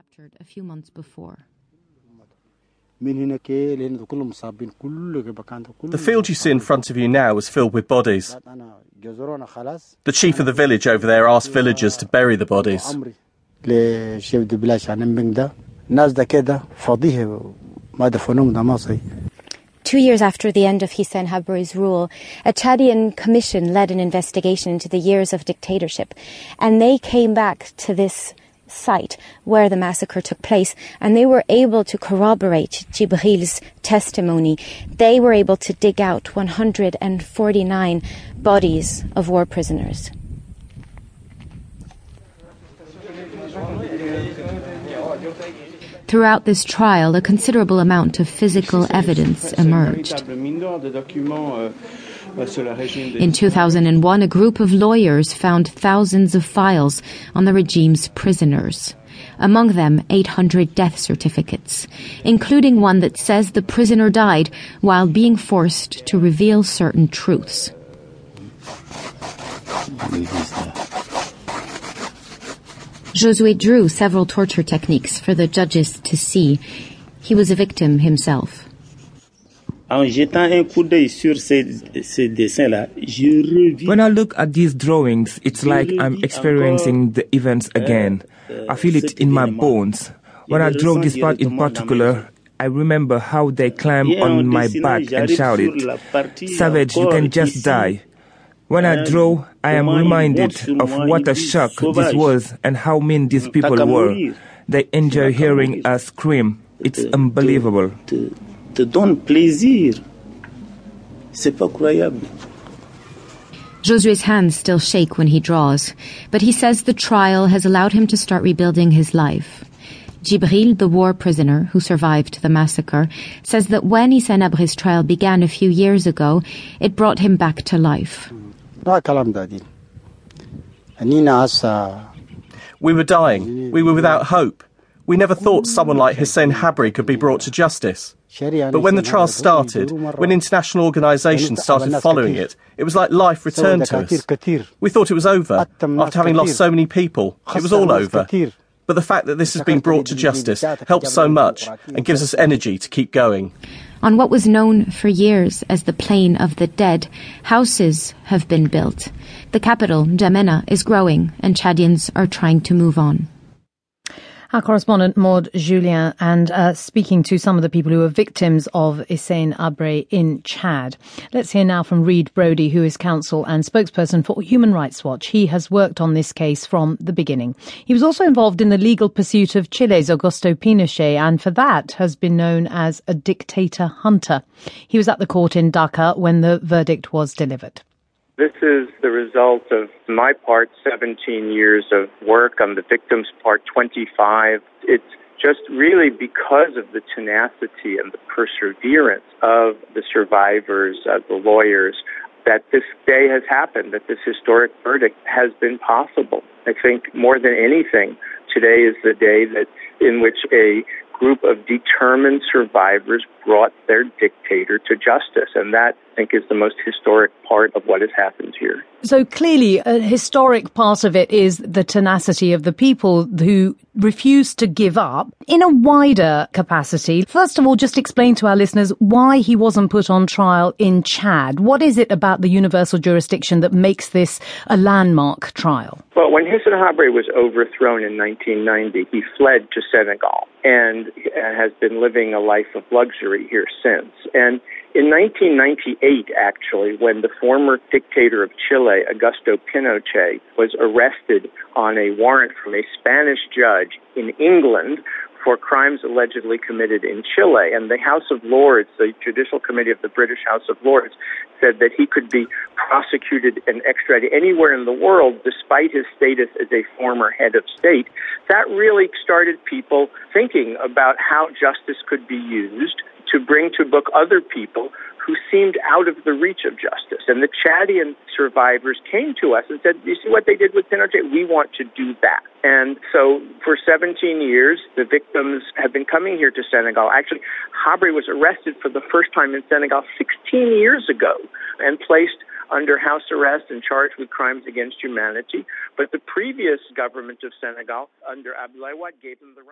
captured a few months before. The field you see in front of you now is filled with bodies. The chief of the village over there asked villagers to bury the bodies. Two years after the end of Hissène Habré's rule, a Chadian commission led an investigation into the years of dictatorship, and they came back to this site where the massacre took place, and they were able to corroborate Jibril's testimony. They were able to dig out 149 bodies of war prisoners. Throughout this trial, a considerable amount of physical evidence emerged. In 2001, a group of lawyers found thousands of files on the regime's prisoners. Among them, 800 death certificates, including one that says the prisoner died while being forced to reveal certain truths. Josue drew several torture techniques for the judges to see. He was a victim himself. En jetant un coup d'œil sur ces, ces dessins-là, je revis. When I look at these drawings, it's like I'm experiencing the events again. I feel it in my bones. When I draw this part in particular, I remember how they climbed on my back and shouted, Savage, you can just die. When I draw, I am reminded of what a shock this was and how mean these people were. They enjoy hearing us scream. It's unbelievable te donne plaisir. C'est pas croyable. Josue's hands still shake when he draws, but he says the trial has allowed him to start rebuilding his life. Jibril, the war prisoner who survived the massacre, says that when Hissène Habré's trial began a few years ago, it brought him back to life. We were dying. We were without hope. We never thought someone like Hissène Habré could be brought to justice. But when the trial started, when international organisations started following it, it was like life returned to us. We thought it was over. After having lost so many people, it was all over. But the fact that this has been brought to justice helps so much and gives us energy to keep going. On what was known for years as the Plain of the Dead, houses have been built. The capital, N'Djamena, is growing, and Chadians are trying to move on. Our correspondent Maud Jullien and uh, speaking to some of the people who are victims of Hissène Habré in Chad. Let's hear now from Reed Brody, who is counsel and spokesperson for Human Rights Watch. He has worked on this case from the beginning. He was also involved in the legal pursuit of Chile's Augusto Pinochet and for that has been known as a dictator hunter. He was at the court in Dakar when the verdict was delivered. This is the result of my part, 17 years of work, on the victim's part, 25. It's just really because of the tenacity and the perseverance of the survivors, of the lawyers, that this day has happened, that this historic verdict has been possible. I think more than anything, today is the day that in which a group of determined survivors brought their dictator to justice. And that, I think, is the most historic part of what has happened here. So clearly, a historic part of it is the tenacity of the people who refused to give up. In a wider capacity, first of all, just explain to our listeners why he wasn't put on trial in Chad. What is it about the universal jurisdiction that makes this a landmark trial? Well, when Hissène Habré was overthrown in 1990, he fled to Senegal and has been living a life of luxury here since. And in 1998, actually, when the former dictator of Chile, Augusto Pinochet, was arrested on a warrant from a Spanish judge in England for crimes allegedly committed in Chile. And the House of Lords, the Judicial Committee of the British House of Lords, said that he could be prosecuted and extradited anywhere in the world despite his status as a former head of state. That really started people thinking about how justice could be used to bring to book other people who seemed out of the reach of justice. And the Chadian survivors came to us and said, You see what they did with Pinochet? We want to do that. And so for 17 years, the victims have been coming here to Senegal. Actually, Habré was arrested for the first time in Senegal 16 years ago and placed under house arrest and charged with crimes against humanity. But the previous government of Senegal, under Abdoulaye Wade, gave him the right.